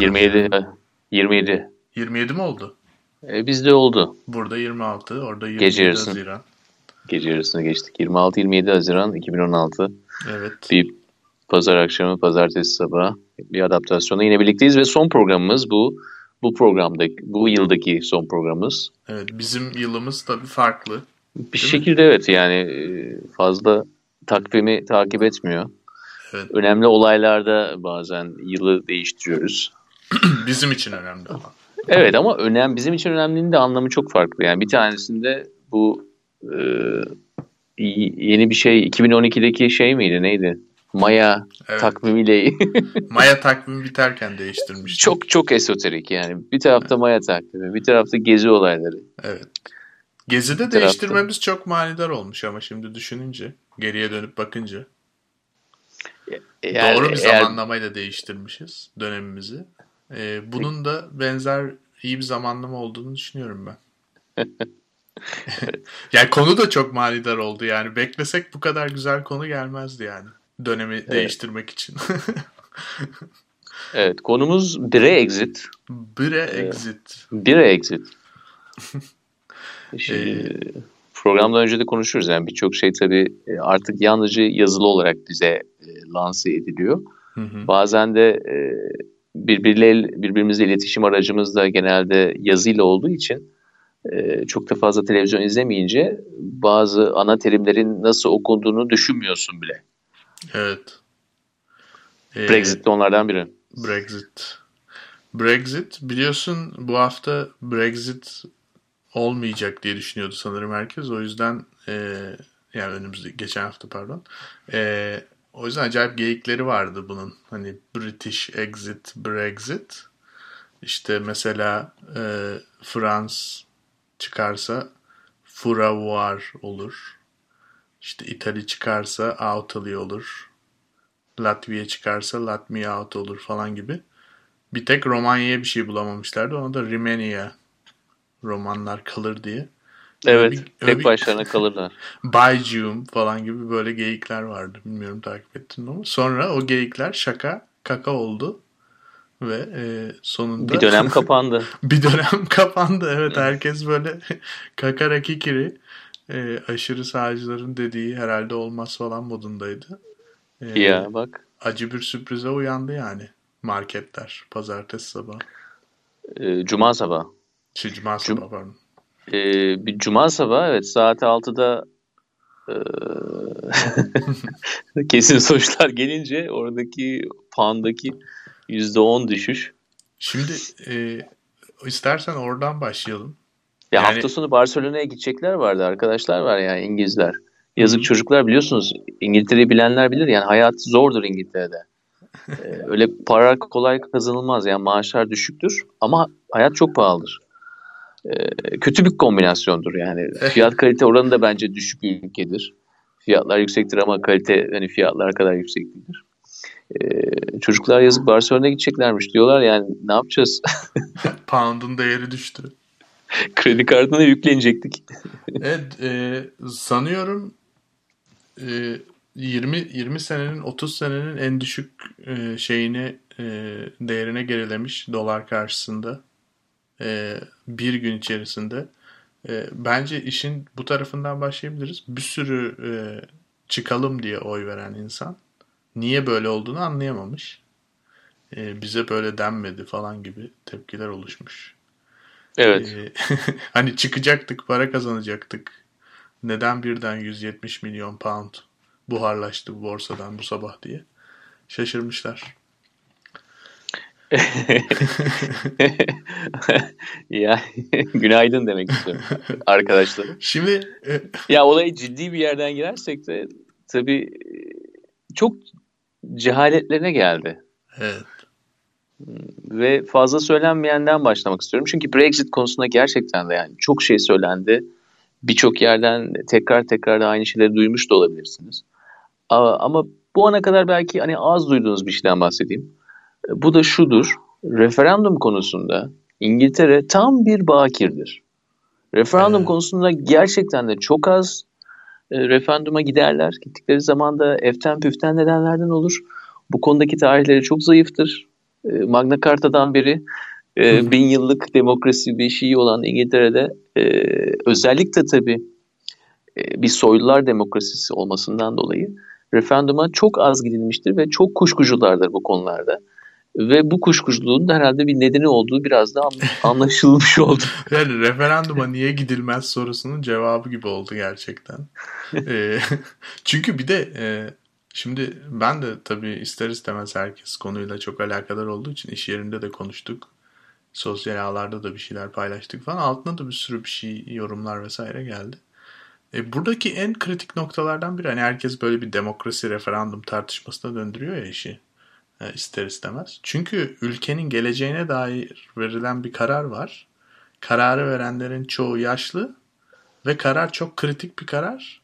27 27. 27 mi oldu? E, bizde oldu. Burada 26, orada 27 Gece. Haziran. Gece yarısını geçtik. 26-27 Haziran 2016. Evet. Bir pazar akşamı, pazartesi sabahı bir adaptasyonda yine birlikteyiz ve son programımız bu. Bu programda, bu yıldaki son programımız. Evet, bizim yılımız tabii farklı. Bir şekilde evet yani e, fazla takvimi takip etmiyor. Evet. Önemli olaylarda bazen yılı değiştiriyoruz. bizim için önemli olan. Evet ama önem bizim için önemliliğinin de anlamı çok farklı. Yani bir tanesinde bu e, yeni bir şey 2012'deki şey miydi neydi? Maya Evet. takvimiyle Maya takvimi biterken değiştirmiştik. çok çok esoterik yani. Bir tarafta Maya takvimi, bir tarafta gezi olayları. Evet. Gezi'de tarafta. değiştirmemiz çok manidar olmuş ama şimdi düşününce, geriye dönüp bakınca. Yani Doğru bir eğer- zamanlamayla değiştirmişiz dönemimizi. Ee, bunun da benzer iyi bir zamanlama olduğunu düşünüyorum ben. yani konu da çok manidar oldu yani. Beklesek bu kadar güzel konu gelmezdi yani. Dönemi değiştirmek için. Evet konumuz Brexit. Bre exit. Brexit. Şimdi, programdan önce de konuşuruz yani birçok şey tabii e, artık yalnızca yazılı olarak bize e, lanse ediliyor. Hı hı. Bazen de e, birbirle birbirimizle iletişim aracımız da genelde yazıyla olduğu için e, çok da fazla televizyon izlemeyince bazı ana terimlerin nasıl okunduğunu düşünmüyorsun bile. Evet. Ee, Brexit de onlardan biri. Brexit. Brexit biliyorsun bu hafta Brexit olmayacak diye düşünüyordu sanırım herkes. O yüzden e, yani önümüzde geçen hafta pardon. E, o yüzden acayip geyikleri vardı bunun. Hani British exit, Brexit. İşte mesela e, Frans çıkarsa Furavoir olur. İşte İtalya çıkarsa Autaly olur. Latvia çıkarsa Latmia out olur falan gibi. Bir tek Romanya'ya bir şey bulamamışlardı. Ona da Rimenia romanlar kalır diye. Evet, bir- öyle tek başlarına kalırlar. Baycium falan gibi böyle geyikler vardı. Bilmiyorum takip ettin mi. Sonra o geyikler şaka kaka oldu. Ve e, sonunda Bir dönem kapandı. bir dönem kapandı. Evet herkes böyle kakara kikiri e, aşırı sağcıların dediği herhalde olmaz falan modundaydı. E, ya bak. acı bir sürprize uyandı yani marketler pazartesi sabah. e, Cuma sabahı. Şey, cuma Cum- sabah pardon. Ee, bir cuma sabahı evet saat 6'da e, kesin sonuçlar gelince oradaki puandaki %10 düşüş. Şimdi e, istersen oradan başlayalım. Ya Yani- hafta sonu Barcelona'ya gidecekler vardı arkadaşlar var yani İngilizler. Yazık çocuklar biliyorsunuz İngiltere'yi bilenler bilir yani hayat zordur İngiltere'de. Ee, öyle para kolay kazanılmaz yani maaşlar düşüktür ama hayat çok pahalıdır. Ee, kötü bir kombinasyondur yani. Fiyat kalite oranı da bence düşük bir ülkedir. Fiyatlar yüksektir ama kalite hani fiyatlar kadar yüksek değildir. Ee, çocuklar yazık Barcelona'ya gideceklermiş diyorlar yani ne yapacağız? Pound'un değeri düştü. Kredi kartına yüklenecektik. Evet e, sanıyorum e, 20 20 senenin 30 senenin en düşük e, şeyini e, değerine gerilemiş dolar karşısında e, bir gün içerisinde. E, bence işin bu tarafından başlayabiliriz. Bir sürü e, çıkalım diye oy veren insan niye böyle olduğunu anlayamamış. E, bize böyle denmedi falan gibi tepkiler oluşmuş. Evet. Ee, hani çıkacaktık, para kazanacaktık. Neden birden 170 milyon pound buharlaştı bu borsadan bu sabah diye şaşırmışlar. ya günaydın demek istiyorum arkadaşlarım. Şimdi e, Ya olaya ciddi bir yerden girersek de tabii e, çok cehaletlerine geldi. evet, Ve fazla söylenmeyenden başlamak istiyorum. Çünkü Brexit konusunda gerçekten de yani çok şey söylendi. Birçok yerden tekrar tekrar da aynı şeyleri duymuş da olabilirsiniz. Ama bu ana kadar belki hani az duyduğunuz bir şeyden bahsedeyim. Bu da şudur. Referandum konusunda İngiltere tam bir bakirdir. Referandum Evet. konusunda gerçekten de çok az e, referanduma giderler. Gittikleri zaman da eften püften nedenlerden olur. Bu konudaki tarihleri çok zayıftır. E, Magna Carta'dan beri e, bin yıllık demokrasi beşiği olan İngiltere'de e, özellikle tabii e, bir soylular demokrasisi olmasından dolayı referanduma çok az gidilmiştir ve çok kuşkuculardır bu konularda. Ve bu kuşkuculuğun da herhalde bir nedeni olduğu biraz da anlaşılmış oldu. yani referanduma niye gidilmez sorusunun cevabı gibi oldu gerçekten. e, çünkü bir de e, şimdi ben de tabii ister istemez herkes konuyla çok alakadar olduğu için iş yerinde de konuştuk. Sosyal ağlarda da bir şeyler paylaştık falan. Altına da bir sürü bir şey yorumlar vesaire geldi. E, buradaki en kritik noktalardan biri hani herkes böyle bir demokrasi referandum tartışmasına döndürüyor ya işi ister istemez. Çünkü ülkenin geleceğine dair verilen bir karar var. Kararı verenlerin çoğu yaşlı ve karar çok kritik bir karar.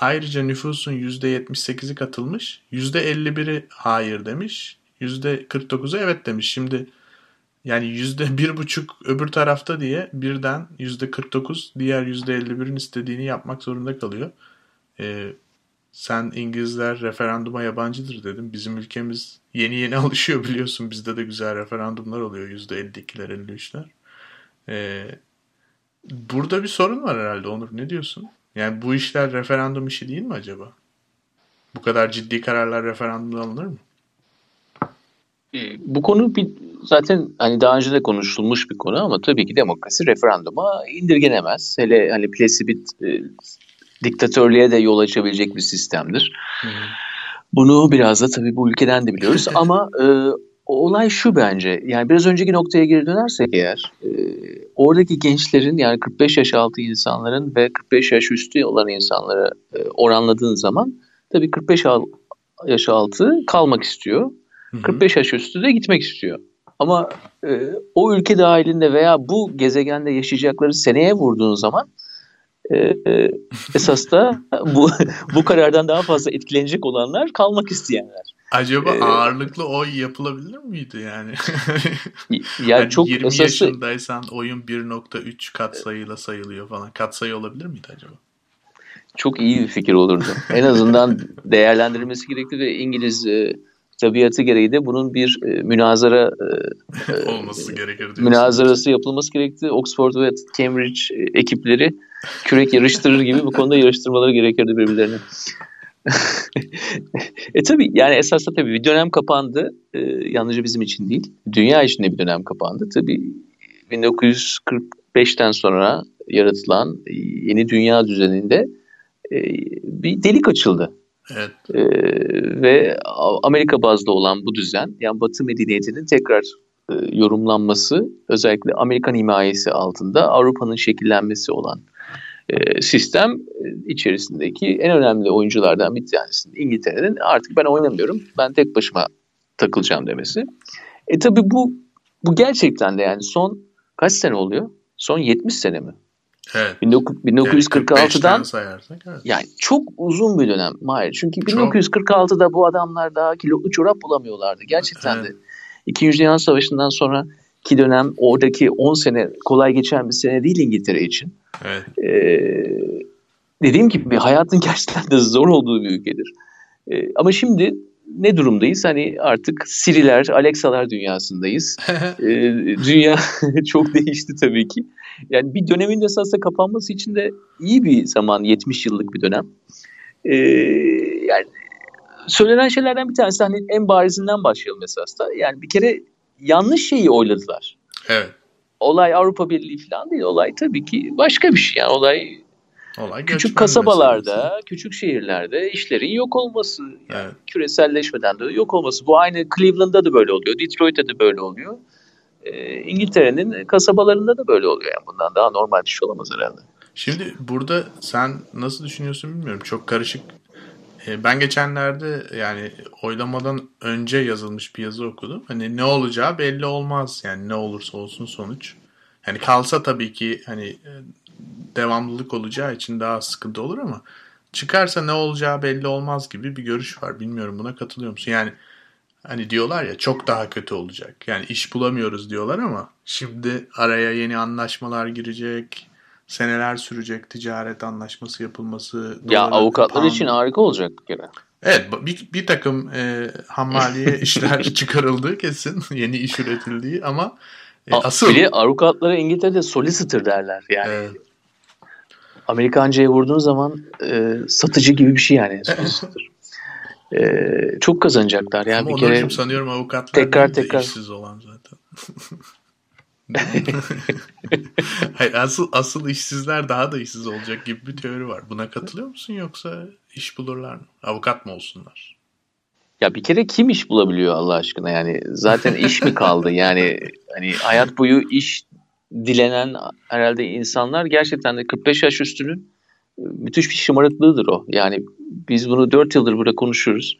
Ayrıca nüfusun %78'i katılmış. %51'i hayır demiş. %49'u evet demiş. Şimdi yani yüzde bir buçuk öbür tarafta diye birden yüzde 49 diğer yüzde 51'in istediğini yapmak zorunda kalıyor. Ee, sen İngilizler referanduma yabancıdır dedim. Bizim ülkemiz yeni yeni alışıyor biliyorsun. Bizde de güzel referandumlar oluyor yüzde 52'ler 53'ler. Ee, burada bir sorun var herhalde Onur ne diyorsun? Yani bu işler referandum işi değil mi acaba? Bu kadar ciddi kararlar referandumda alınır mı? Ee, bu konu bir zaten hani daha önce de konuşulmuş bir konu ama tabii ki demokrasi referanduma indirgenemez. Hele hani plesibit e, diktatörlüğe de yol açabilecek bir sistemdir. Hı. Bunu biraz da tabii bu ülkeden de biliyoruz ama e, olay şu bence. Yani biraz önceki noktaya geri dönersek eğer e, oradaki gençlerin yani 45 yaş altı insanların ve 45 yaş üstü olan insanları e, oranladığın zaman tabii 45 yaş altı kalmak istiyor. Hı hı. 45 yaş üstü de gitmek istiyor. Ama e, o ülke dahilinde veya bu gezegende yaşayacakları seneye vurduğun zaman e, esas da bu, bu karardan daha fazla etkilenecek olanlar kalmak isteyenler. Acaba ee, ağırlıklı oy yapılabilir miydi yani? ya yani çok 20 esası... yaşındaysan oyun 1.3 katsayıyla sayılıyor falan. Katsayı olabilir miydi acaba? Çok iyi bir fikir olurdu. En azından değerlendirilmesi gerekti ve İngiliz e, tabiatı gereği de bunun bir e, münazara e, e olması gerekir Münazarası yapılması gerekti. Oxford ve Cambridge e, ekipleri kürek yarıştırır gibi bu konuda yarıştırmaları gerekirdi birbirlerine. e tabi yani esasında tabii bir dönem kapandı. E, yalnızca bizim için değil. Dünya içinde bir dönem kapandı. Tabi 1945'ten sonra yaratılan yeni dünya düzeninde e, bir delik açıldı. Evet. E, ve Amerika bazlı olan bu düzen yani Batı medeniyetinin tekrar e, yorumlanması özellikle Amerikan himayesi altında Avrupa'nın şekillenmesi olan e, sistem e, içerisindeki en önemli oyunculardan bir tanesi İngiltere'nin artık ben oynamıyorum ben tek başıma takılacağım demesi. E tabi bu bu gerçekten de yani son kaç sene oluyor? Son 70 sene mi? Evet. 1946'dan yani sayarsak, evet. yani çok uzun bir dönem Mahir. Çünkü 1946'da bu adamlar daha kilotlu çorap bulamıyorlardı. Gerçekten evet. de İkinci Dünya Savaşı'ndan sonra ki dönem oradaki 10 sene kolay geçen bir sene değil İngiltere için. Evet. Ee, dediğim gibi hayatın gerçekten de zor olduğu bir ülkedir. Ee, ama şimdi ne durumdayız? Hani artık Siri'ler, Alexa'lar dünyasındayız. ee, dünya çok değişti tabii ki. Yani bir dönemin esasında kapanması için de iyi bir zaman, 70 yıllık bir dönem. Ee, yani söylenen şeylerden bir tanesi hani en barizinden başlayalım esasında. Yani bir kere yanlış şeyi oyladılar. Evet. Olay Avrupa Birliği falan değil. Olay tabii ki başka bir şey. Yani olay Olay küçük kasabalarda, meselesi. küçük şehirlerde işlerin yok olması, yani evet. küreselleşmeden de yok olması. Bu aynı Cleveland'da da böyle oluyor, Detroit'te de böyle oluyor. Ee, İngiltere'nin kasabalarında da böyle oluyor. Yani bundan daha normal bir şey olamaz herhalde. Şimdi burada sen nasıl düşünüyorsun bilmiyorum. Çok karışık. Ee, ben geçenlerde yani oylamadan önce yazılmış bir yazı okudum. Hani ne olacağı belli olmaz. Yani ne olursa olsun sonuç. Hani kalsa tabii ki hani devamlılık olacağı için daha sıkıntı olur ama çıkarsa ne olacağı belli olmaz gibi bir görüş var. Bilmiyorum buna katılıyor musun? Yani hani diyorlar ya çok daha kötü olacak. Yani iş bulamıyoruz diyorlar ama şimdi araya yeni anlaşmalar girecek. seneler sürecek ticaret anlaşması yapılması. Ya avukatlar pound... için harika olacak bir kere. Evet bir, bir takım e, hammaliye işler çıkarıldı kesin yeni iş üretildiği ama e, asıl... Bir avukatlara İngiltere'de solicitor derler yani. Evet. Amerikanca'ya vurduğun zaman e, satıcı gibi bir şey yani e, çok kazanacaklar yani ama bir kere. sanıyorum avukatlar tekrar tekrar işsiz olan zaten. Hayır, asıl asıl işsizler daha da işsiz olacak gibi bir teori var. Buna katılıyor musun yoksa iş bulurlar mı? Avukat mı olsunlar? Ya bir kere kim iş bulabiliyor Allah aşkına yani zaten iş mi kaldı yani hani hayat boyu iş dilenen herhalde insanlar gerçekten de 45 yaş üstünün müthiş bir şımarıklığıdır o. Yani biz bunu 4 yıldır burada konuşuyoruz.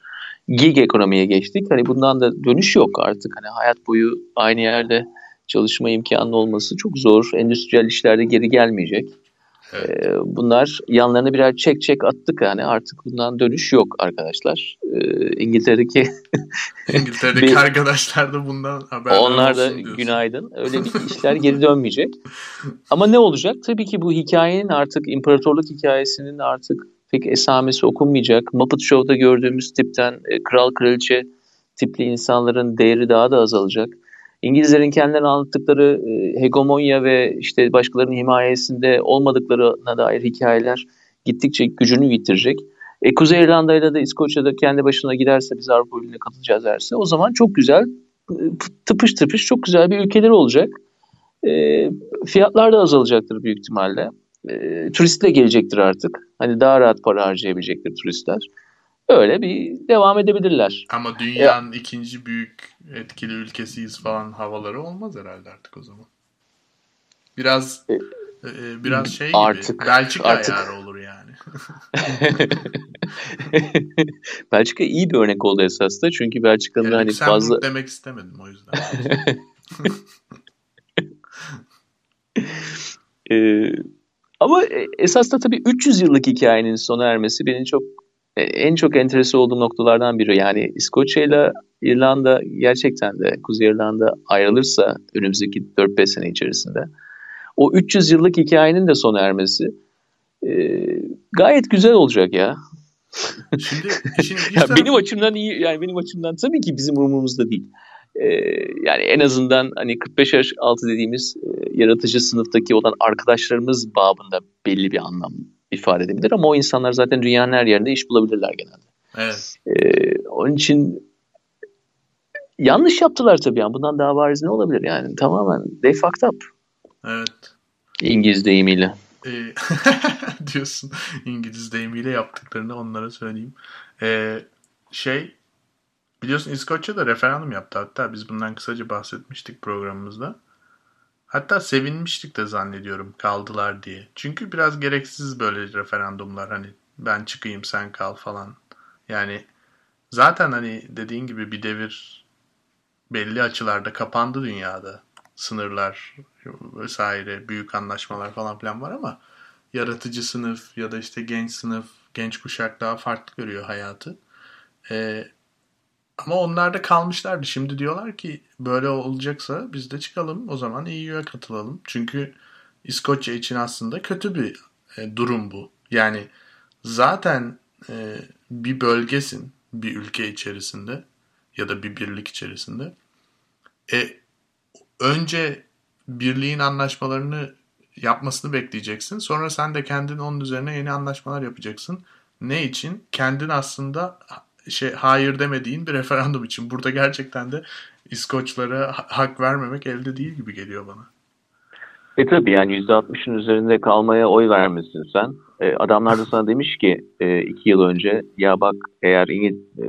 Gig ekonomiye geçtik. Hani bundan da dönüş yok artık. Hani hayat boyu aynı yerde çalışma imkanı olması çok zor. Endüstriyel işlerde geri gelmeyecek. Evet. Ee, bunlar yanlarına birer çek çek attık yani artık bundan dönüş yok arkadaşlar. Ee, İngiltere'deki İngiltere'deki bir, arkadaşlar da bundan haber Onlar da günaydın. Öyle bir işler geri dönmeyecek. Ama ne olacak? Tabii ki bu hikayenin artık imparatorluk hikayesinin artık pek esamesi okunmayacak. Muppet Show'da gördüğümüz tipten e, kral kraliçe tipli insanların değeri daha da azalacak. İngilizlerin kendilerine anlattıkları e, hegemonya ve işte başkalarının himayesinde olmadıklarına dair hikayeler gittikçe gücünü yitirecek. E, Kuzey İrlanda'yla da İskoçya'da kendi başına giderse biz Avrupa Birliği'ne katılacağız derse o zaman çok güzel tıpış tıpış çok güzel bir ülkeleri olacak. E, fiyatlar da azalacaktır büyük ihtimalle. E, turistle gelecektir artık. Hani daha rahat para harcayabilecektir turistler. Öyle bir devam edebilirler. Ama dünyanın ya, ikinci büyük etkili ülkesiyiz falan havaları olmaz herhalde artık o zaman. Biraz e, e, biraz şey gibi artık, Belçika artık. ayarı olur yani. Belçika iyi bir örnek oldu esas da çünkü Belçika'nın yani hani fazla demek istemedim o yüzden. ee, ama esas da tabii 300 yıllık hikayenin sona ermesi beni çok e, en çok enteresi olduğum noktalardan biri. Yani İskoçya ile İrlanda gerçekten de Kuzey İrlanda ayrılırsa önümüzdeki 4-5 sene içerisinde o 300 yıllık hikayenin de sona ermesi e, gayet güzel olacak ya. Şimdi ya benim açımdan iyi yani benim açımdan tabii ki bizim umurumuzda değil. Ee, yani en azından hani 45 yaş altı dediğimiz e, yaratıcı sınıftaki olan arkadaşlarımız babında belli bir anlam ifade edebilir ama o insanlar zaten dünyanın her yerinde iş bulabilirler genelde. Evet. Ee, onun için yanlış yaptılar tabii yani. Bundan daha bariz ne olabilir yani? Tamamen they fucked up. Evet. İngiliz deyimiyle. Ee, diyorsun İngiliz deyimiyle yaptıklarını onlara söyleyeyim. Ee, şey biliyorsun İskoçya'da referandum yaptı hatta biz bundan kısaca bahsetmiştik programımızda. Hatta sevinmiştik de zannediyorum kaldılar diye. Çünkü biraz gereksiz böyle referandumlar hani ben çıkayım sen kal falan. Yani zaten hani dediğin gibi bir devir belli açılarda kapandı dünyada. Sınırlar vesaire büyük anlaşmalar falan filan var ama yaratıcı sınıf ya da işte genç sınıf, genç kuşak daha farklı görüyor hayatı. Ee, ama onlar da kalmışlardı. Şimdi diyorlar ki böyle olacaksa biz de çıkalım o zaman EU'ya katılalım. Çünkü İskoçya için aslında kötü bir e, durum bu. Yani zaten e, bir bölgesin bir ülke içerisinde ya da bir birlik içerisinde. E, önce birliğin anlaşmalarını yapmasını bekleyeceksin. Sonra sen de kendin onun üzerine yeni anlaşmalar yapacaksın. Ne için? Kendin aslında şey hayır demediğin bir referandum için. Burada gerçekten de İskoçlara hak vermemek elde değil gibi geliyor bana. E tabi yani %60'ın üzerinde kalmaya oy vermişsin sen. E, adamlar da sana demiş ki e, iki yıl önce ya bak eğer İngiliz e,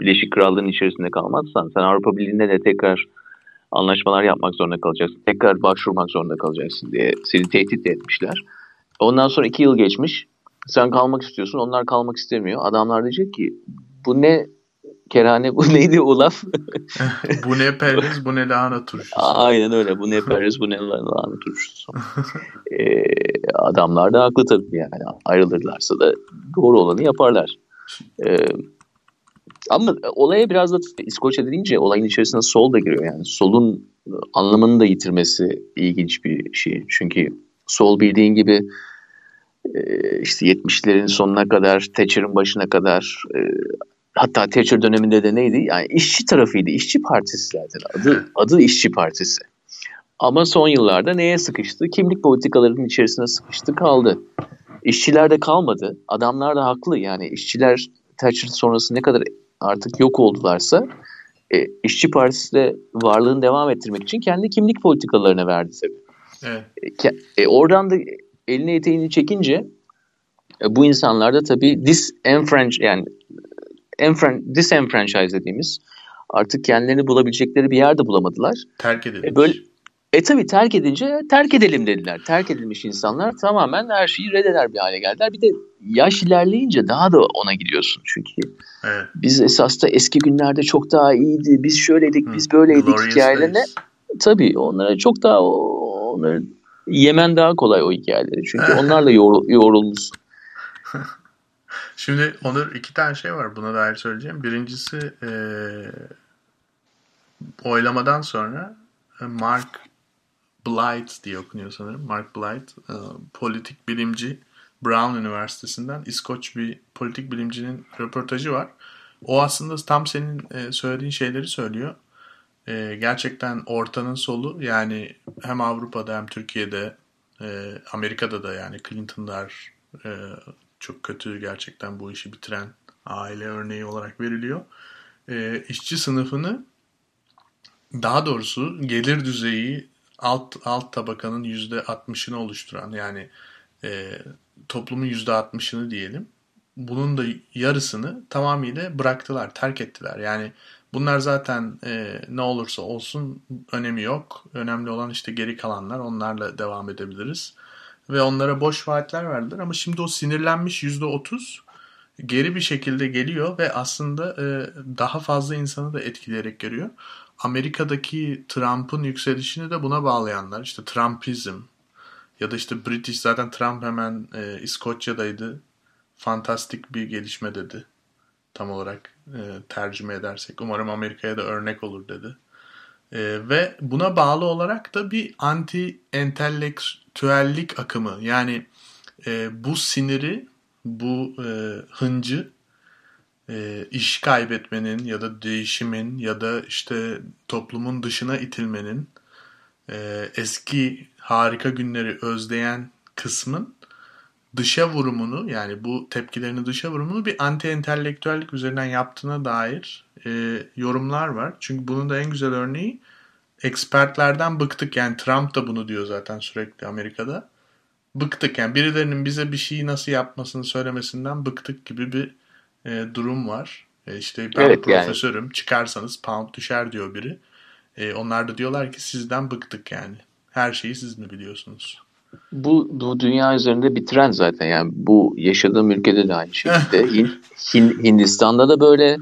Birleşik Krallığı'nın içerisinde kalmazsan sen Avrupa Birliği'nde de tekrar anlaşmalar yapmak zorunda kalacaksın. Tekrar başvurmak zorunda kalacaksın diye seni tehdit etmişler. Ondan sonra iki yıl geçmiş. Sen kalmak istiyorsun. Onlar kalmak istemiyor. Adamlar diyecek ki bu ne kerane bu neydi o laf? bu ne periz bu ne lahana turşusu. Aynen öyle. Bu ne periz bu ne lahana turşusu. ee, adamlar da haklı tabii yani. Ayrılırlarsa da doğru olanı yaparlar. Ee, ama olaya biraz da İskoçya deyince olayın içerisine sol da giriyor yani. Solun anlamını da yitirmesi ilginç bir şey. Çünkü Sol bildiğin gibi işte 70'lerin sonuna kadar, Thatcher'ın başına kadar e, hatta Thatcher döneminde de neydi? Yani işçi tarafıydı. İşçi partisi zaten. Adı, adı işçi partisi. Ama son yıllarda neye sıkıştı? Kimlik politikalarının içerisine sıkıştı kaldı. İşçiler de kalmadı. Adamlar da haklı. Yani işçiler Thatcher sonrası ne kadar artık yok oldularsa e, İşçi Partisi de varlığını devam ettirmek için kendi kimlik politikalarına verdi tabii. Evet. E, e, oradan da elini eteğini çekince e, bu insanlar da tabii disenfranchise yani enfran disenfranchise dediğimiz artık kendilerini bulabilecekleri bir yerde bulamadılar. Terk edilmiş. E, böyle e tabi terk edince terk edelim dediler. Terk edilmiş insanlar tamamen her şeyi reddeder bir hale geldiler. Bir de yaş ilerleyince daha da ona gidiyorsun. Çünkü evet. biz esas da eski günlerde çok daha iyiydi. Biz şöyleydik, Hı. biz böyleydik hikayelerine. Tabii onlara çok daha onları yemen daha kolay o hikayeleri. Çünkü onlarla yorul, yorulmuşsun. Şimdi Onur iki tane şey var buna dair söyleyeceğim. Birincisi e, oylamadan sonra Mark Blight diye okunuyor sanırım. Mark Blight, e, politik bilimci Brown Üniversitesi'nden İskoç bir politik bilimcinin röportajı var. O aslında tam senin e, söylediğin şeyleri söylüyor. E, gerçekten ortanın solu yani hem Avrupa'da hem Türkiye'de Amerika'da da yani Clinton'lar çok kötü gerçekten bu işi bitiren aile örneği olarak veriliyor. İşçi sınıfını daha doğrusu gelir düzeyi alt alt tabakanın yüzde 60'ını oluşturan yani e, toplumun yüzde 60'ını diyelim. Bunun da yarısını tamamıyla bıraktılar, terk ettiler. Yani bunlar zaten e, ne olursa olsun önemi yok. Önemli olan işte geri kalanlar onlarla devam edebiliriz. Ve onlara boş vaatler verdiler ama şimdi o sinirlenmiş yüzde 30 geri bir şekilde geliyor ve aslında e, daha fazla insanı da etkileyerek görüyor. Amerika'daki Trump'ın yükselişini de buna bağlayanlar işte Trumpizm ya da işte British zaten Trump hemen e, İskoçya'daydı. Fantastik bir gelişme dedi. Tam olarak e, tercüme edersek. Umarım Amerika'ya da örnek olur dedi. E, ve buna bağlı olarak da bir anti entelektüellik akımı yani e, bu siniri bu e, hıncı e, iş kaybetmenin ya da değişimin ya da işte toplumun dışına itilmenin e, eski harika günleri özleyen kısmın dışa vurumunu yani bu tepkilerini dışa vurumunu bir anti entelektüellik üzerinden yaptığına dair e, yorumlar var. Çünkü bunun da en güzel örneği ekspertlerden bıktık yani Trump da bunu diyor zaten sürekli Amerika'da. Bıktık yani birilerinin bize bir şeyi nasıl yapmasını söylemesinden bıktık gibi bir e, durum var. E, işte ben evet, profesörüm yani. çıkarsanız pound düşer diyor biri. E, onlar da diyorlar ki sizden bıktık yani. Her şeyi siz mi biliyorsunuz? Bu, bu dünya üzerinde bir trend zaten yani bu yaşadığım ülkede de aynı şekilde. Hin, Hin, Hindistan'da da böyle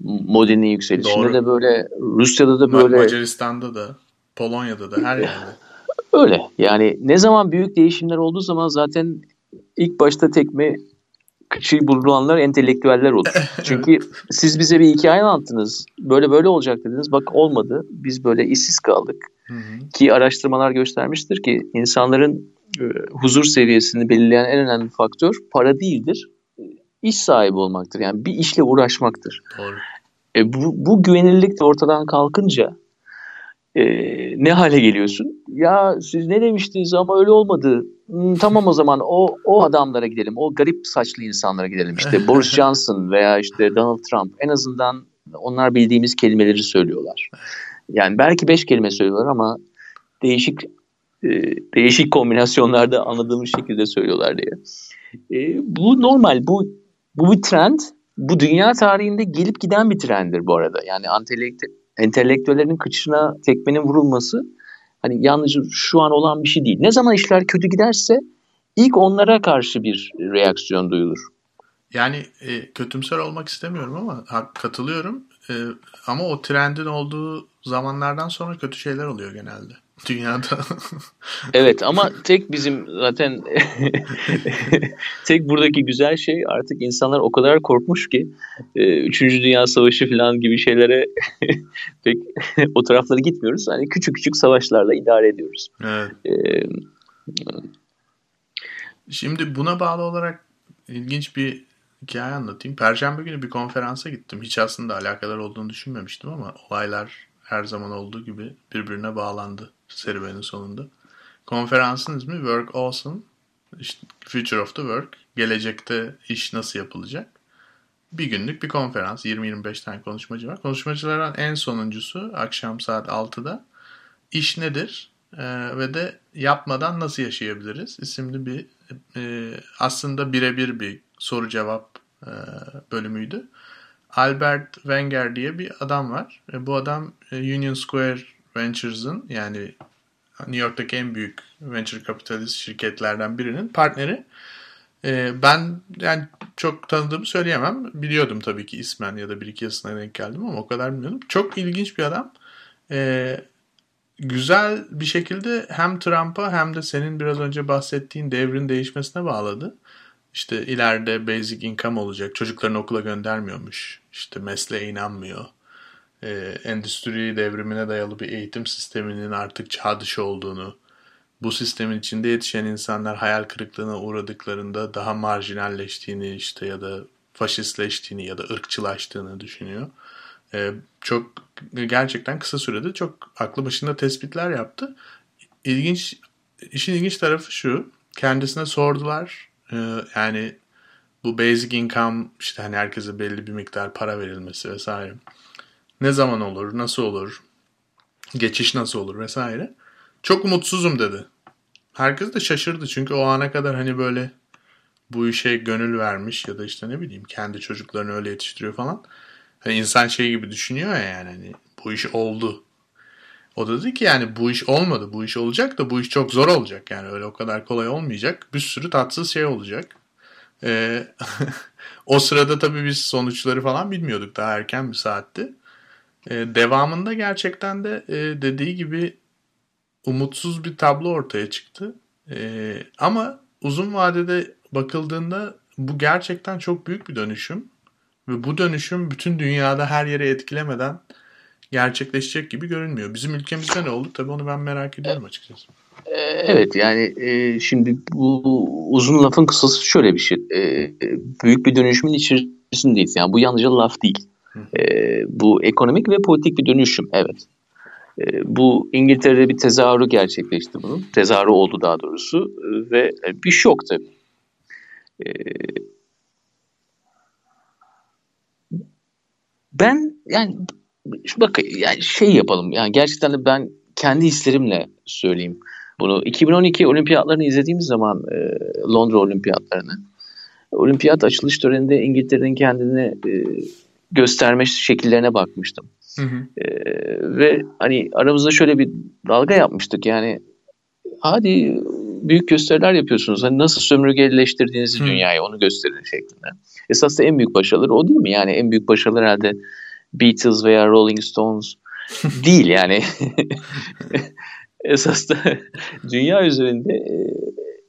Modi'nin yükselişinde Doğru. de böyle Rusya'da da böyle Macaristan'da da Polonya'da da her yerde. Öyle yani ne zaman büyük değişimler olduğu zaman zaten ilk başta tekme şey bululanlar entelektüeller olur. Çünkü siz bize bir hikaye anlattınız. Böyle böyle olacak dediniz. Bak olmadı. Biz böyle işsiz kaldık. Hı hı. Ki araştırmalar göstermiştir ki insanların e, huzur seviyesini belirleyen en önemli faktör para değildir. İş sahibi olmaktır. Yani bir işle uğraşmaktır. Doğru. E, bu, bu güvenilirlik de ortadan kalkınca e, ne hale geliyorsun? Ya siz ne demiştiniz ama öyle olmadı. Hmm, tamam o zaman o o adamlara gidelim. O garip saçlı insanlara gidelim. İşte Boris Johnson veya işte Donald Trump en azından onlar bildiğimiz kelimeleri söylüyorlar. Yani belki beş kelime söylüyorlar ama değişik e, değişik kombinasyonlarda anladığımız şekilde söylüyorlar diye. E, bu normal. Bu bu bir trend. Bu dünya tarihinde gelip giden bir trenddir bu arada. Yani entelektüellerin kıçına tekmenin vurulması hani yalnızca şu an olan bir şey değil. Ne zaman işler kötü giderse ilk onlara karşı bir reaksiyon duyulur. Yani e, kötümser olmak istemiyorum ama katılıyorum. E, ama o trendin olduğu zamanlardan sonra kötü şeyler oluyor genelde dünyada. evet ama tek bizim zaten tek buradaki güzel şey artık insanlar o kadar korkmuş ki e, Üçüncü Dünya Savaşı falan gibi şeylere pek o taraflara gitmiyoruz. Hani küçük küçük savaşlarla idare ediyoruz. Evet. E, Şimdi buna bağlı olarak ilginç bir hikaye anlatayım. Perşembe günü bir konferansa gittim. Hiç aslında alakadar olduğunu düşünmemiştim ama olaylar her zaman olduğu gibi birbirine bağlandı serüvenin sonunda. Konferansın ismi Work Awesome. İşte Future of the Work. Gelecekte iş nasıl yapılacak? Bir günlük bir konferans. 20-25 tane konuşmacı var. Konuşmacılardan en sonuncusu akşam saat 6'da iş nedir ee, ve de yapmadan nasıl yaşayabiliriz isimli bir e, aslında birebir bir soru cevap e, bölümüydü. Albert Wenger diye bir adam var. E, bu adam e, Union Square Ventures'ın yani New York'taki en büyük venture capitalist şirketlerden birinin partneri. E, ben yani çok tanıdığımı söyleyemem. Biliyordum tabii ki ismen ya da bir iki yazısına denk geldim ama o kadar bilmiyordum. Çok ilginç bir adam. E, güzel bir şekilde hem Trump'a hem de senin biraz önce bahsettiğin devrin değişmesine bağladı. İşte ileride basic income olacak. Çocuklarını okula göndermiyormuş. İşte mesleğe inanmıyor. Ee, endüstri devrimine dayalı bir eğitim sisteminin artık çağ dışı olduğunu, bu sistemin içinde yetişen insanlar hayal kırıklığına uğradıklarında daha marjinalleştiğini işte ya da faşistleştiğini ya da ırkçılaştığını düşünüyor. Ee, çok gerçekten kısa sürede çok aklı başında tespitler yaptı. İlginç, işin ilginç tarafı şu. Kendisine sordular. Ee, yani bu basic income işte hani herkese belli bir miktar para verilmesi vesaire. Ne zaman olur, nasıl olur, geçiş nasıl olur vesaire. Çok umutsuzum dedi. Herkes de şaşırdı çünkü o ana kadar hani böyle bu işe gönül vermiş ya da işte ne bileyim kendi çocuklarını öyle yetiştiriyor falan. Hani insan şey gibi düşünüyor ya yani hani bu iş oldu. O da dedi ki yani bu iş olmadı. Bu iş olacak da bu iş çok zor olacak. Yani öyle o kadar kolay olmayacak. Bir sürü tatsız şey olacak. Ee, o sırada tabii biz sonuçları falan bilmiyorduk. Daha erken bir saatti. Ee, devamında gerçekten de e, dediği gibi umutsuz bir tablo ortaya çıktı. Ee, ama uzun vadede bakıldığında bu gerçekten çok büyük bir dönüşüm. Ve bu dönüşüm bütün dünyada her yere etkilemeden gerçekleşecek gibi görünmüyor. Bizim ülkemizde ne oldu? Tabii onu ben merak ediyorum açıkçası. Evet yani e, şimdi bu uzun lafın kısası şöyle bir şey. E, büyük bir dönüşümün içerisindeyiz. Yani bu yalnızca laf değil. E, bu ekonomik ve politik bir dönüşüm. Evet. E, bu İngiltere'de bir tezahürü gerçekleşti bunun. Tezahürü oldu daha doğrusu. E, ve bir şok tabii. E, ben yani bak yani şey yapalım. Yani gerçekten de ben kendi hislerimle söyleyeyim bunu. 2012 olimpiyatlarını izlediğimiz zaman e, Londra olimpiyatlarını olimpiyat açılış töreninde İngiltere'nin kendini e, gösterme şekillerine bakmıştım. Hı hı. E, ve hani aramızda şöyle bir dalga yapmıştık yani hadi büyük gösteriler yapıyorsunuz. Hani nasıl sömürgeleştirdiğinizi dünyayı onu gösterin şeklinde. Esas da en büyük başarıları o değil mi? Yani en büyük başarılar herhalde Beatles veya Rolling Stones değil yani. Esas da dünya üzerinde e,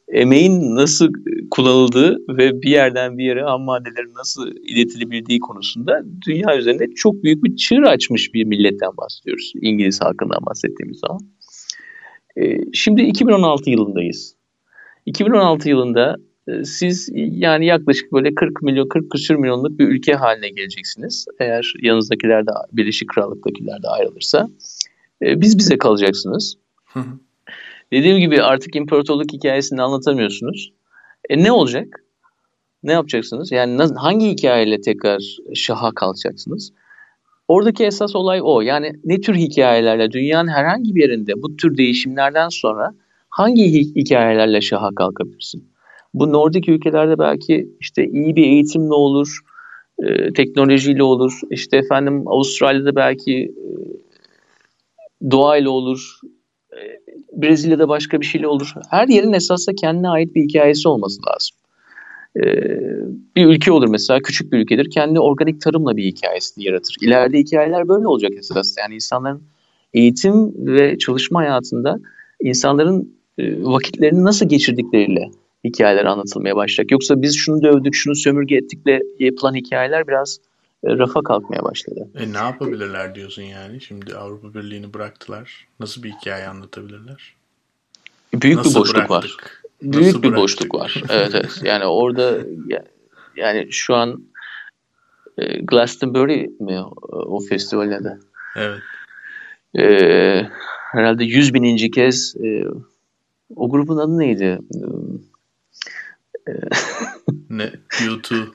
emeğin nasıl kullanıldığı ve bir yerden bir yere ham maddelerin nasıl iletilebildiği konusunda dünya üzerinde çok büyük bir çığır açmış bir milletten bahsediyoruz. İngiliz halkından bahsettiğimiz zaman. E, şimdi 2016 yılındayız. 2016 yılında e, siz yani yaklaşık böyle 40 milyon 40 küsür milyonluk bir ülke haline geleceksiniz. Eğer yanınızdakiler de Birleşik Krallık'takiler de ayrılırsa. E, biz bize kalacaksınız. Dediğim gibi artık imparatorluk hikayesini anlatamıyorsunuz. E ne olacak? Ne yapacaksınız? Yani hangi hikayeyle tekrar şaha kalkacaksınız? Oradaki esas olay o. Yani ne tür hikayelerle dünyanın herhangi bir yerinde bu tür değişimlerden sonra hangi hikayelerle şaha kalkabilirsin? Bu Nordik ülkelerde belki işte iyi bir eğitimle olur, e, teknolojiyle olur. İşte efendim Avustralya'da belki e, doğayla olur. E, Brezilya'da başka bir şeyle olur. Her yerin esasında kendine ait bir hikayesi olması lazım. E, bir ülke olur mesela küçük bir ülkedir. Kendi organik tarımla bir hikayesini yaratır. İleride hikayeler böyle olacak esasında. Yani insanların eğitim ve çalışma hayatında insanların e, vakitlerini nasıl geçirdikleriyle hikayeler anlatılmaya başlayacak. Yoksa biz şunu dövdük, şunu sömürge ettikle yapılan hikayeler biraz rafa kalkmaya başladı. E ne yapabilirler diyorsun yani? Şimdi Avrupa Birliği'ni bıraktılar. Nasıl bir hikaye anlatabilirler? büyük Nasıl bir boşluk bıraktık? var. Büyük Nasıl bir bıraktık? boşluk var. Evet evet. Yani orada yani şu an e, Glastonbury mi o, festivalin adı? Evet. Ee, herhalde yüz bininci kez e, o grubun adı neydi? ne? YouTube.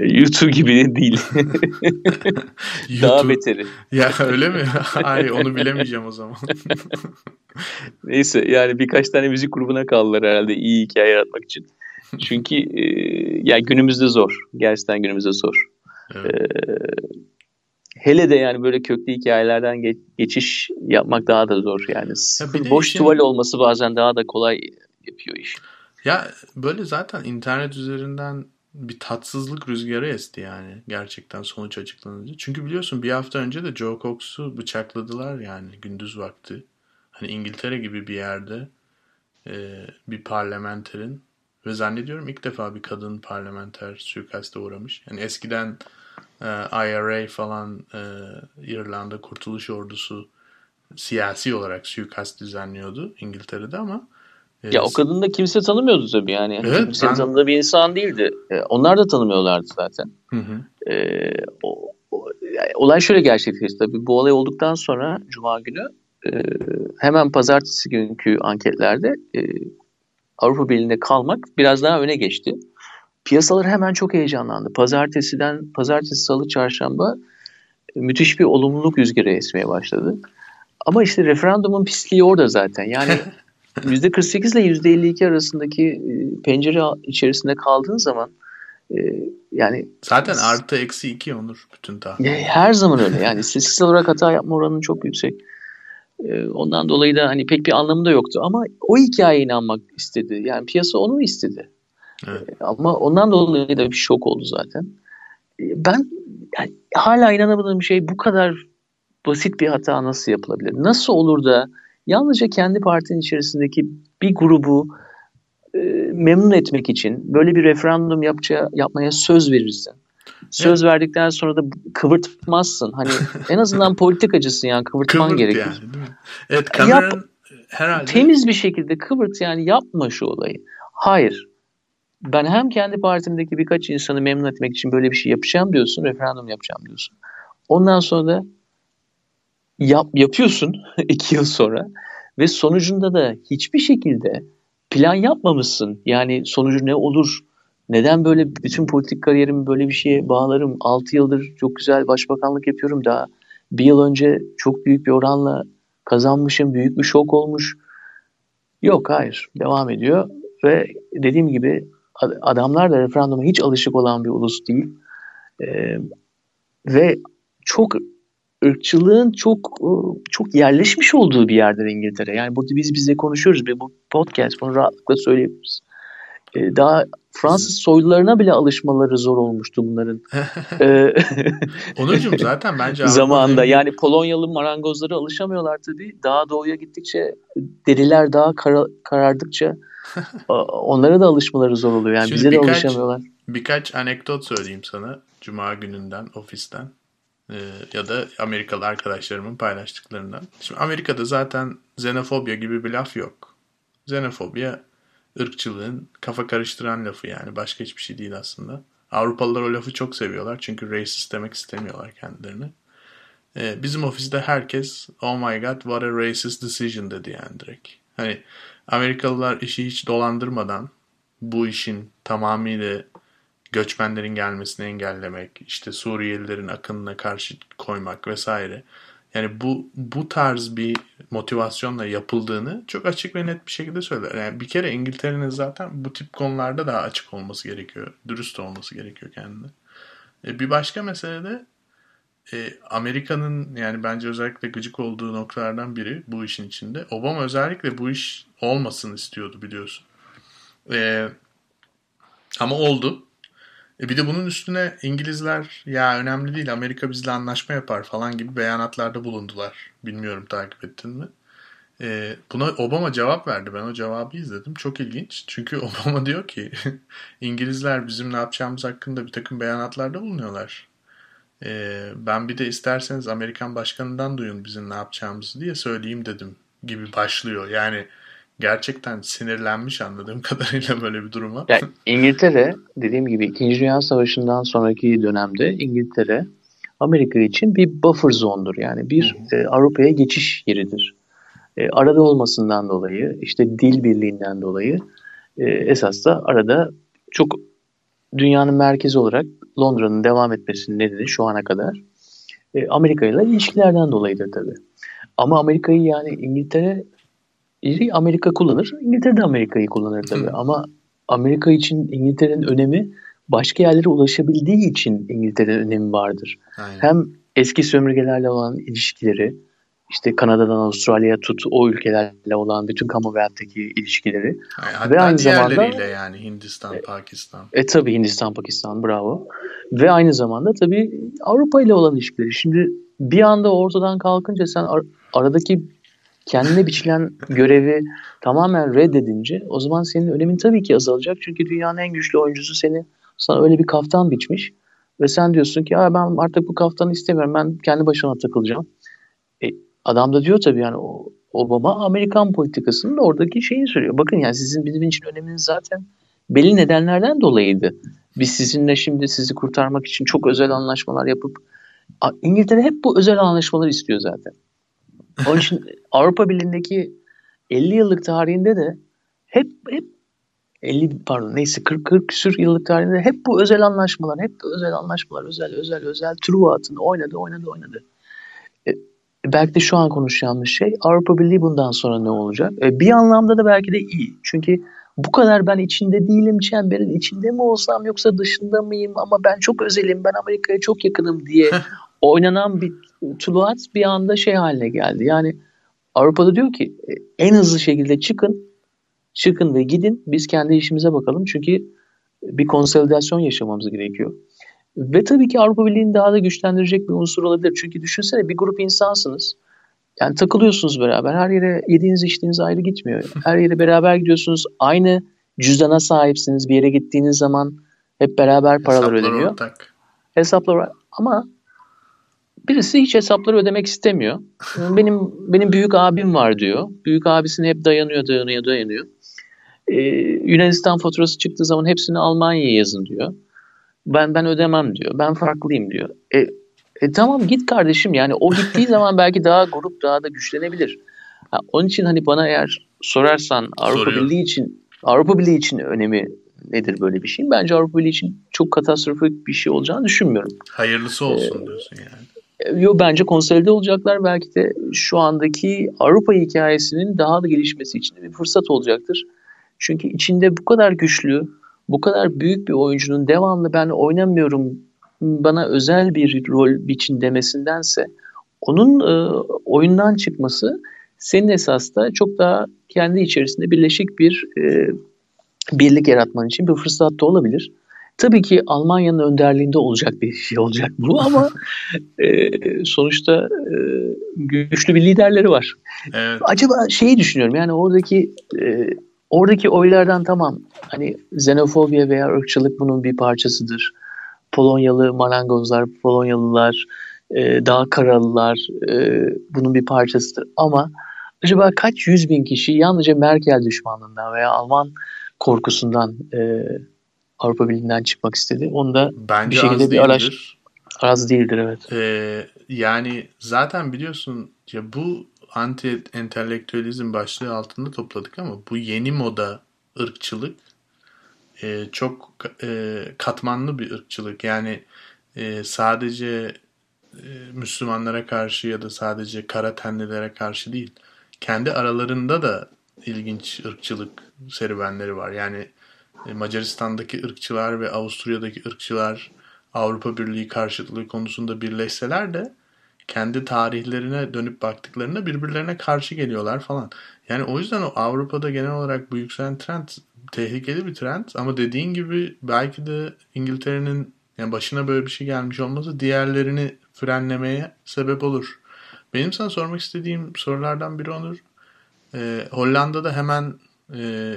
YouTube gibi değil. Daha beteri. Ya öyle mi? Ay onu bilemeyeceğim o zaman. Neyse yani birkaç tane müzik grubuna kaldılar herhalde iyi hikaye yaratmak için. Çünkü e, ya günümüzde zor. Gerçekten günümüzde zor. Evet. E, hele de yani böyle köklü hikayelerden geç, geçiş yapmak daha da zor yani. Ya boş işin... tuval olması bazen daha da kolay yapıyor iş. Ya böyle zaten internet üzerinden bir tatsızlık rüzgarı esti yani gerçekten sonuç açıklanınca. Çünkü biliyorsun bir hafta önce de Joe Cox'u bıçakladılar yani gündüz vakti. Hani İngiltere gibi bir yerde e, bir parlamenterin ve zannediyorum ilk defa bir kadın parlamenter suikaste uğramış. Yani eskiden e, IRA falan e, İrlanda Kurtuluş Ordusu siyasi olarak suikast düzenliyordu İngiltere'de ama Evet. Ya o kadını da kimse tanımıyordu tabii yani. Evet, Kimsenin ben... tanıdığı bir insan değildi. Ee, onlar da tanımıyorlardı zaten. Hı hı. Ee, o, o, yani olay şöyle gerçekleşti tabii. Bu olay olduktan sonra Cuma günü e, hemen pazartesi günkü anketlerde e, Avrupa Birliği'nde kalmak biraz daha öne geçti. Piyasalar hemen çok heyecanlandı. Pazartesiden, pazartesi, salı, çarşamba e, müthiş bir olumluluk rüzgarı esmeye başladı. Ama işte referandumun pisliği orada zaten. Yani %48 ile %52 arasındaki e, pencere içerisinde kaldığın zaman e, yani zaten artı eksi 2 olur bütün tahmin. Her zaman öyle. Yani istatistiksel olarak hata yapma oranı çok yüksek. E, ondan dolayı da hani pek bir anlamı da yoktu ama o hikayeye inanmak istedi. Yani piyasa onu istedi. Evet. Ama ondan dolayı da bir şok oldu zaten. Ben yani hala inanamadığım şey bu kadar basit bir hata nasıl yapılabilir? Nasıl olur da Yalnızca kendi partinin içerisindeki bir grubu e, memnun etmek için böyle bir referandum yapacağı, yapmaya söz verirsin. Söz evet. verdikten sonra da kıvırtmazsın. Hani en azından politikacısın yani kıvırtman Kıvırt gerekir. Yani, değil mi? Evet Cameron Yap, herhalde. Temiz bir şekilde kıvırt yani yapma şu olayı. Hayır. Ben hem kendi partimdeki birkaç insanı memnun etmek için böyle bir şey yapacağım diyorsun, referandum yapacağım diyorsun. Ondan sonra da yap, yapıyorsun iki yıl sonra ve sonucunda da hiçbir şekilde plan yapmamışsın. Yani sonucu ne olur? Neden böyle bütün politik kariyerimi böyle bir şeye bağlarım? 6 yıldır çok güzel başbakanlık yapıyorum daha. Bir yıl önce çok büyük bir oranla kazanmışım. Büyük bir şok olmuş. Yok hayır. Devam ediyor. Ve dediğim gibi adamlar da referanduma hiç alışık olan bir ulus değil. Ee, ve çok ırkçılığın çok e, çok yerleşmiş olduğu bir yerdir İngiltere. Yani burada biz bize konuşuyoruz ve bu podcast bunu rahatlıkla söyleyebiliriz. Ee, daha Fransız soylularına bile alışmaları zor olmuştu bunların. Ee, Onurcuğum zaten bence zamanında yani Polonyalı marangozları alışamıyorlar tabii. Daha doğuya gittikçe deriler daha kara, karardıkça onlara da alışmaları zor oluyor. Yani Şimdi bize birkaç, de alışamıyorlar. Birkaç anekdot söyleyeyim sana Cuma gününden ofisten. Ee, ya da Amerikalı arkadaşlarımın paylaştıklarından. Şimdi Amerika'da zaten xenofobya gibi bir laf yok. Xenofobya ırkçılığın kafa karıştıran lafı yani başka hiçbir şey değil aslında. Avrupalılar o lafı çok seviyorlar çünkü racist demek istemiyorlar kendilerini. Ee, bizim ofiste herkes oh my god what a racist decision dedi yani direkt. Hani Amerikalılar işi hiç dolandırmadan bu işin tamamıyla göçmenlerin gelmesini engellemek, işte Suriyelilerin akınına karşı koymak vesaire. Yani bu bu tarz bir motivasyonla yapıldığını çok açık ve net bir şekilde söyler. Yani bir kere İngiltere'nin zaten bu tip konularda daha açık olması gerekiyor. Dürüst olması gerekiyor kendine. E, bir başka mesele de e, Amerika'nın yani bence özellikle gıcık olduğu noktalardan biri bu işin içinde. Obama özellikle bu iş olmasın istiyordu biliyorsun. E, ama oldu. E bir de bunun üstüne İngilizler ya önemli değil Amerika bizle anlaşma yapar falan gibi beyanatlarda bulundular. Bilmiyorum takip ettin mi? E, buna Obama cevap verdi. Ben o cevabı izledim. Çok ilginç. Çünkü Obama diyor ki İngilizler bizim ne yapacağımız hakkında bir takım beyanatlarda bulunuyorlar. E, ben bir de isterseniz Amerikan başkanından duyun bizim ne yapacağımızı diye söyleyeyim dedim gibi başlıyor. Yani gerçekten sinirlenmiş anladığım kadarıyla böyle bir duruma. Yani İngiltere dediğim gibi 2. Dünya Savaşı'ndan sonraki dönemde İngiltere Amerika için bir buffer zone'dur. Yani bir e, Avrupa'ya geçiş yeridir. E, arada olmasından dolayı, işte dil birliğinden dolayı e, esas da arada çok dünyanın merkezi olarak Londra'nın devam etmesinin nedeni şu ana kadar e, Amerika ile ilişkilerden dolayıdır tabii. Ama Amerika'yı yani İngiltere Amerika kullanır. İngiltere de Amerika'yı kullanır tabii. Hı. Ama Amerika için İngiltere'nin önemi başka yerlere ulaşabildiği için İngiltere'nin önemi vardır. Aynen. Hem eski sömürgelerle olan ilişkileri, işte Kanada'dan Avustralya'ya tut o ülkelerle olan bütün Commonwealth'taki ilişkileri yani ve aynı zamanda yani Hindistan, e, Pakistan. E tabii Hindistan, Pakistan bravo. Ve aynı zamanda tabii Avrupa ile olan ilişkileri. Şimdi bir anda ortadan kalkınca sen ar- aradaki kendine biçilen görevi tamamen reddedince o zaman senin önemin tabii ki azalacak. Çünkü dünyanın en güçlü oyuncusu seni sana öyle bir kaftan biçmiş ve sen diyorsun ki ya ben artık bu kaftanı istemiyorum. Ben kendi başıma takılacağım. E, adam da diyor tabii yani Obama Amerikan politikasının da oradaki şeyi söylüyor. Bakın yani sizin bizim için öneminiz zaten belli nedenlerden dolayıydı. Biz sizinle şimdi sizi kurtarmak için çok özel anlaşmalar yapıp İngiltere hep bu özel anlaşmaları istiyor zaten. Onun için Avrupa Birliği'ndeki 50 yıllık tarihinde de hep hep 50 pardon neyse 40 40 küsur yıllık tarihinde hep bu özel anlaşmalar, hep özel anlaşmalar, özel özel özel Truvat'ını oynadı, oynadı, oynadı. E, belki de şu an konuşacağımız şey Avrupa Birliği bundan sonra ne olacak? E, bir anlamda da belki de iyi. Çünkü bu kadar ben içinde değilim çemberin içinde mi olsam yoksa dışında mıyım ama ben çok özelim ben Amerika'ya çok yakınım diye oynanan bir Tuluat bir anda şey haline geldi. Yani Avrupa'da diyor ki e, en hızlı şekilde çıkın, çıkın ve gidin biz kendi işimize bakalım. Çünkü bir konsolidasyon yaşamamız gerekiyor. Ve tabii ki Avrupa Birliği'ni daha da güçlendirecek bir unsur olabilir. Çünkü düşünsene bir grup insansınız. Yani takılıyorsunuz beraber. Her yere yediğiniz içtiğiniz ayrı gitmiyor. Her yere beraber gidiyorsunuz. Aynı cüzdana sahipsiniz. Bir yere gittiğiniz zaman hep beraber paralar Hesaplar ödeniyor. Ortak. Hesaplar ama Birisi hiç hesapları ödemek istemiyor. Benim benim büyük abim var diyor. Büyük abisine hep dayanıyor, dayanıyor, dayanıyor. Ee, Yunanistan faturası çıktığı zaman hepsini Almanya'ya yazın diyor. Ben ben ödemem diyor. Ben farklıyım diyor. E, e tamam git kardeşim yani o gittiği zaman belki daha grup daha da güçlenebilir. Ha, onun için hani bana eğer sorarsan Avrupa Soruyor. Birliği için Avrupa Birliği için önemi nedir böyle bir şeyin? Bence Avrupa Birliği için çok katastrofik bir şey olacağını düşünmüyorum. Hayırlısı olsun ee, diyorsun yani. Yo bence konsolide olacaklar. Belki de şu andaki Avrupa hikayesinin daha da gelişmesi için bir fırsat olacaktır. Çünkü içinde bu kadar güçlü, bu kadar büyük bir oyuncunun devamlı ben oynamıyorum, bana özel bir rol biçin demesindense onun e, oyundan çıkması senin esas da çok daha kendi içerisinde birleşik bir e, birlik yaratman için bir fırsat da olabilir. Tabii ki Almanya'nın önderliğinde olacak bir şey olacak bu ama e, sonuçta e, güçlü bir liderleri var. Evet. Acaba şeyi düşünüyorum yani oradaki e, oradaki oylardan tamam hani xenofobya veya ırkçılık bunun bir parçasıdır. Polonyalı marangozlar, Polonyalılar, e, daha karalılar e, bunun bir parçasıdır. Ama acaba kaç yüz bin kişi yalnızca Merkel düşmanlığından veya Alman korkusundan e, Avrupa Birliği'nden çıkmak istedi. Onu da Bence bir şekilde bir araç az değildir evet. Ee, yani zaten biliyorsun ya bu anti entelektüelizm başlığı altında topladık ama bu yeni moda ırkçılık e, çok e, katmanlı bir ırkçılık. Yani e, sadece e, Müslümanlara karşı ya da sadece kara tenlilere karşı değil. Kendi aralarında da ilginç ırkçılık serüvenleri var. Yani Macaristan'daki ırkçılar ve Avusturya'daki ırkçılar Avrupa Birliği karşıtlığı konusunda birleşseler de kendi tarihlerine dönüp baktıklarında birbirlerine karşı geliyorlar falan. Yani o yüzden o Avrupa'da genel olarak bu yükselen trend tehlikeli bir trend ama dediğin gibi belki de İngiltere'nin yani başına böyle bir şey gelmiş olması diğerlerini frenlemeye sebep olur. Benim sana sormak istediğim sorulardan biri Onur. Ee, Hollanda'da hemen e,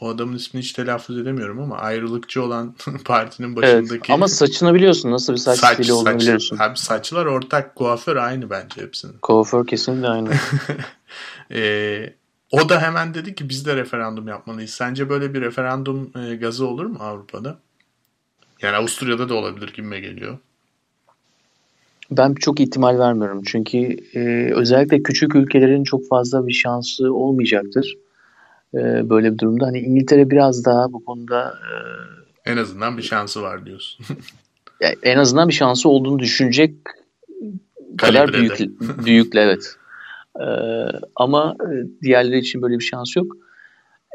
o adamın ismini hiç telaffuz edemiyorum ama ayrılıkçı olan partinin başındaki. Evet, ama saçını biliyorsun nasıl bir saç, saç stili olduğunu saç, biliyorsun. Abi saçlar ortak kuaför aynı bence hepsinin. Kuaför kesinlikle aynı. ee, O da hemen dedi ki biz de referandum yapmalıyız. Sence böyle bir referandum e, gazı olur mu Avrupa'da? Yani Avusturya'da da olabilir gibime geliyor. Ben çok ihtimal vermiyorum. Çünkü e, özellikle küçük ülkelerin çok fazla bir şansı olmayacaktır. E, böyle bir durumda. Hani İngiltere biraz daha bu konuda e, en azından bir şansı var diyorsun. en azından bir şansı olduğunu düşünecek kadar büyük, büyükle evet. E, ama diğerleri için böyle bir şans yok.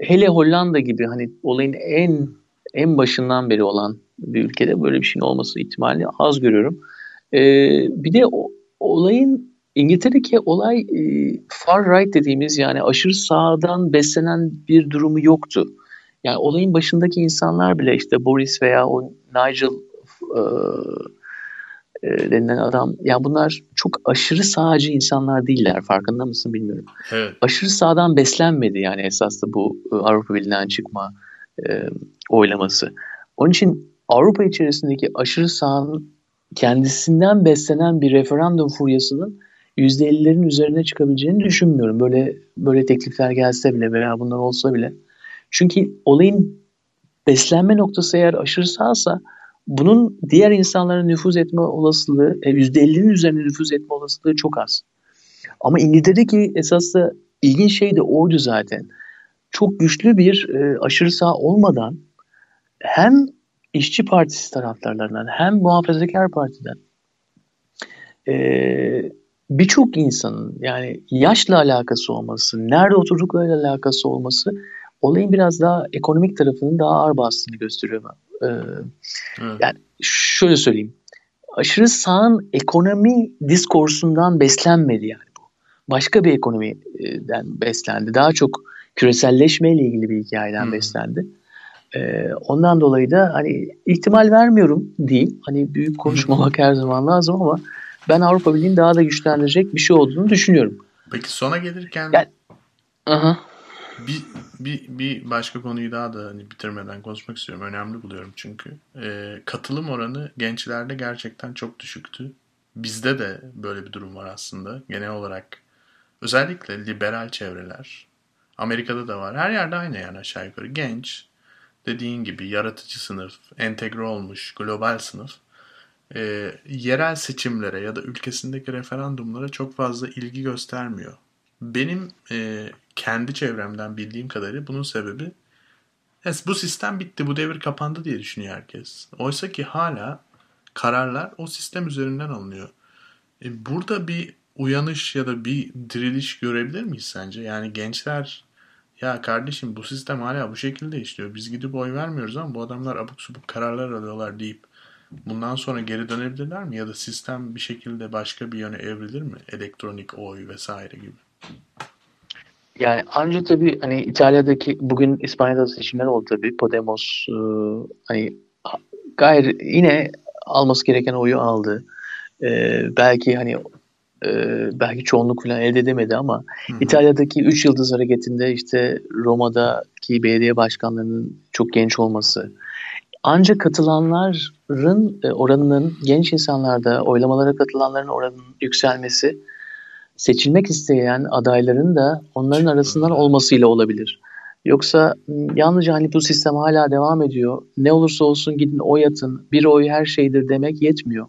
Hele Hollanda gibi hani olayın en en başından beri olan bir ülkede böyle bir şeyin olması ihtimali az görüyorum. Ee, bir de o, olayın İngiltere'deki olay e, far right dediğimiz yani aşırı sağdan beslenen bir durumu yoktu. Yani olayın başındaki insanlar bile işte Boris veya o Nigel e, e, denilen adam ya bunlar çok aşırı sağcı insanlar değiller farkında mısın bilmiyorum. Evet. Aşırı sağdan beslenmedi yani esas da bu e, Avrupa Birliği'nden çıkma e, oylaması. Onun için Avrupa içerisindeki aşırı sağın kendisinden beslenen bir referandum furyasının %50'lerin üzerine çıkabileceğini düşünmüyorum. Böyle böyle teklifler gelse bile veya bunlar olsa bile. Çünkü olayın beslenme noktası eğer aşırı sağsa bunun diğer insanlara nüfuz etme olasılığı %50'nin e, üzerine nüfuz etme olasılığı çok az. Ama İngiltere'deki esas da ilginç şey de oydu zaten. Çok güçlü bir e, aşırı sağ olmadan hem işçi partisi taraftarlarından hem muhafazakar partiden e, birçok insanın yani yaşla alakası olması, nerede oturduklarıyla alakası olması olayın biraz daha ekonomik tarafının daha ağır bastığını gösteriyor. Ee, evet. Yani şöyle söyleyeyim. Aşırı sağın ekonomi diskorsundan beslenmedi yani bu. Başka bir ekonomiden beslendi. Daha çok küreselleşmeyle ilgili bir hikayeden hmm. beslendi. Ee, ondan dolayı da hani ihtimal vermiyorum değil. Hani büyük konuşmamak her zaman lazım ama ben Avrupa Birliği'nin daha da güçlendirecek bir şey olduğunu düşünüyorum. Peki sona gelirken yani, aha. bir, bir, bir başka konuyu daha da hani bitirmeden konuşmak istiyorum. Önemli buluyorum çünkü. Ee, katılım oranı gençlerde gerçekten çok düşüktü. Bizde de böyle bir durum var aslında. Genel olarak özellikle liberal çevreler. Amerika'da da var. Her yerde aynı yani aşağı yukarı. Genç, dediğin gibi yaratıcı sınıf, entegre olmuş global sınıf e, yerel seçimlere ya da ülkesindeki referandumlara çok fazla ilgi göstermiyor. Benim e, kendi çevremden bildiğim kadarıyla bunun sebebi yes, bu sistem bitti, bu devir kapandı diye düşünüyor herkes. Oysa ki hala kararlar o sistem üzerinden alınıyor. E, burada bir uyanış ya da bir diriliş görebilir miyiz sence? Yani gençler ya kardeşim bu sistem hala bu şekilde işliyor. Biz gidip oy vermiyoruz ama bu adamlar abuk subuk kararlar alıyorlar deyip bundan sonra geri dönebilirler mi? Ya da sistem bir şekilde başka bir yöne evrilir mi? Elektronik oy vesaire gibi. Yani ancak tabii hani İtalya'daki bugün İspanya'da seçimler oldu tabii. Podemos e, hani gayri yine alması gereken oyu aldı. E, belki hani e, belki çoğunluk falan elde edemedi ama Hı-hı. İtalya'daki 3 yıldız hareketinde işte Roma'daki belediye başkanlarının çok genç olması ancak katılanların e, oranının genç insanlarda oylamalara katılanların oranının yükselmesi seçilmek isteyen adayların da onların arasından olmasıyla olabilir. Yoksa yalnızca hani bu sistem hala devam ediyor. Ne olursa olsun gidin oy atın. Bir oy her şeydir demek yetmiyor.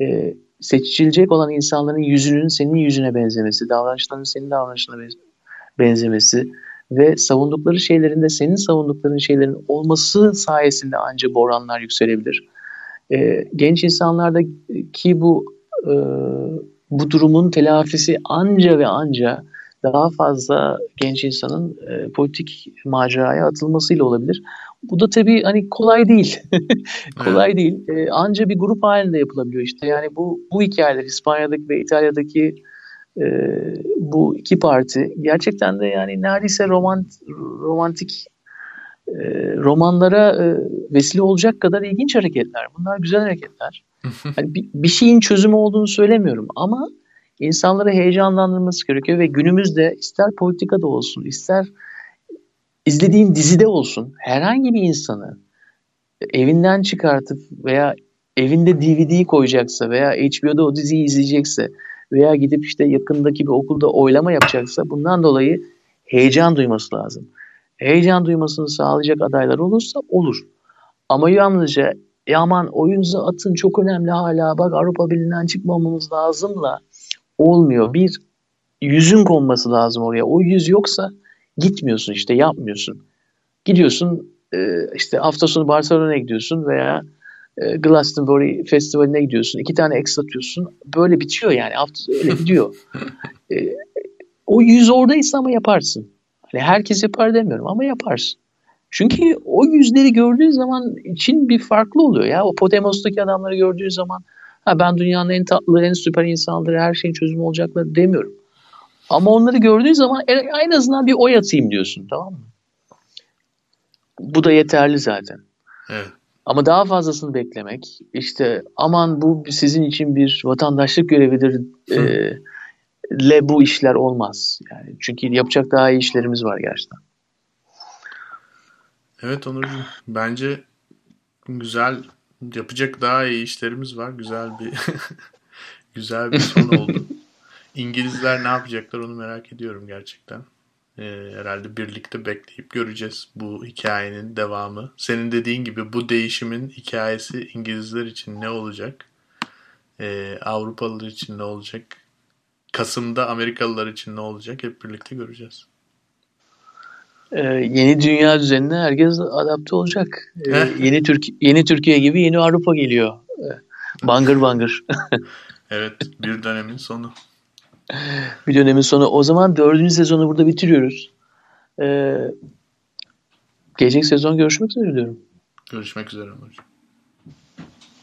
Ee, seçilecek olan insanların yüzünün senin yüzüne benzemesi, davranışlarının senin davranışına benzemesi ve savundukları şeylerin de senin savundukların şeylerin olması sayesinde ancak bu oranlar yükselebilir. E, genç insanlardaki bu e, bu durumun telafisi anca ve anca daha fazla genç insanın e, politik maceraya atılmasıyla olabilir. Bu da tabii hani kolay değil. kolay evet. değil. E, anca bir grup halinde yapılabiliyor işte. Yani bu bu hikayeler İspanya'daki ve İtalya'daki e, bu iki parti gerçekten de yani neredeyse romant, romantik e, romanlara e, vesile olacak kadar ilginç hareketler. Bunlar güzel hareketler. yani bir, bir şeyin çözümü olduğunu söylemiyorum ama insanları heyecanlandırması gerekiyor ve günümüzde ister politikada olsun, ister izlediğin dizide olsun herhangi bir insanı evinden çıkartıp veya evinde DVD koyacaksa veya HBO'da o diziyi izleyecekse veya gidip işte yakındaki bir okulda oylama yapacaksa bundan dolayı heyecan duyması lazım. Heyecan duymasını sağlayacak adaylar olursa olur. Ama yalnızca e aman oyunuzu atın çok önemli hala bak Avrupa Birliği'nden çıkmamamız lazımla olmuyor. Bir yüzün konması lazım oraya. O yüz yoksa gitmiyorsun işte yapmıyorsun. Gidiyorsun işte hafta sonu Barcelona'ya gidiyorsun veya e, Glastonbury Festivali'ne gidiyorsun. iki tane X atıyorsun. Böyle bitiyor yani. Hafta öyle gidiyor. e, o yüz oradaysa ama yaparsın. Hani herkes yapar demiyorum ama yaparsın. Çünkü o yüzleri gördüğü zaman için bir farklı oluyor ya. O Podemos'taki adamları gördüğü zaman ha ben dünyanın en tatlı, en süper insanları, her şeyin çözümü olacaklar demiyorum. Ama onları gördüğü zaman en azından bir oy atayım diyorsun tamam mı? Bu da yeterli zaten. Evet. Ama daha fazlasını beklemek, işte aman bu sizin için bir vatandaşlık görevidir e, le bu işler olmaz. Yani çünkü yapacak daha iyi işlerimiz var gerçekten. Evet Onurcuğum. Bence güzel yapacak daha iyi işlerimiz var. Güzel bir güzel bir son oldu. İngilizler ne yapacaklar onu merak ediyorum gerçekten. Ee, herhalde birlikte bekleyip göreceğiz bu hikayenin devamı. Senin dediğin gibi bu değişimin hikayesi İngilizler için ne olacak? Ee, Avrupalılar için ne olacak? Kasım'da Amerikalılar için ne olacak? Hep birlikte göreceğiz. Ee, yeni dünya düzenine herkes adapte olacak. Ee, yeni Türk yeni Türkiye gibi yeni Avrupa geliyor. Ee, bangır bangır. evet, bir dönemin sonu. bir dönemin sonu. O zaman dördüncü sezonu burada bitiriyoruz. Ee, gelecek sezon görüşmek üzere diyorum. Görüşmek üzere hocam.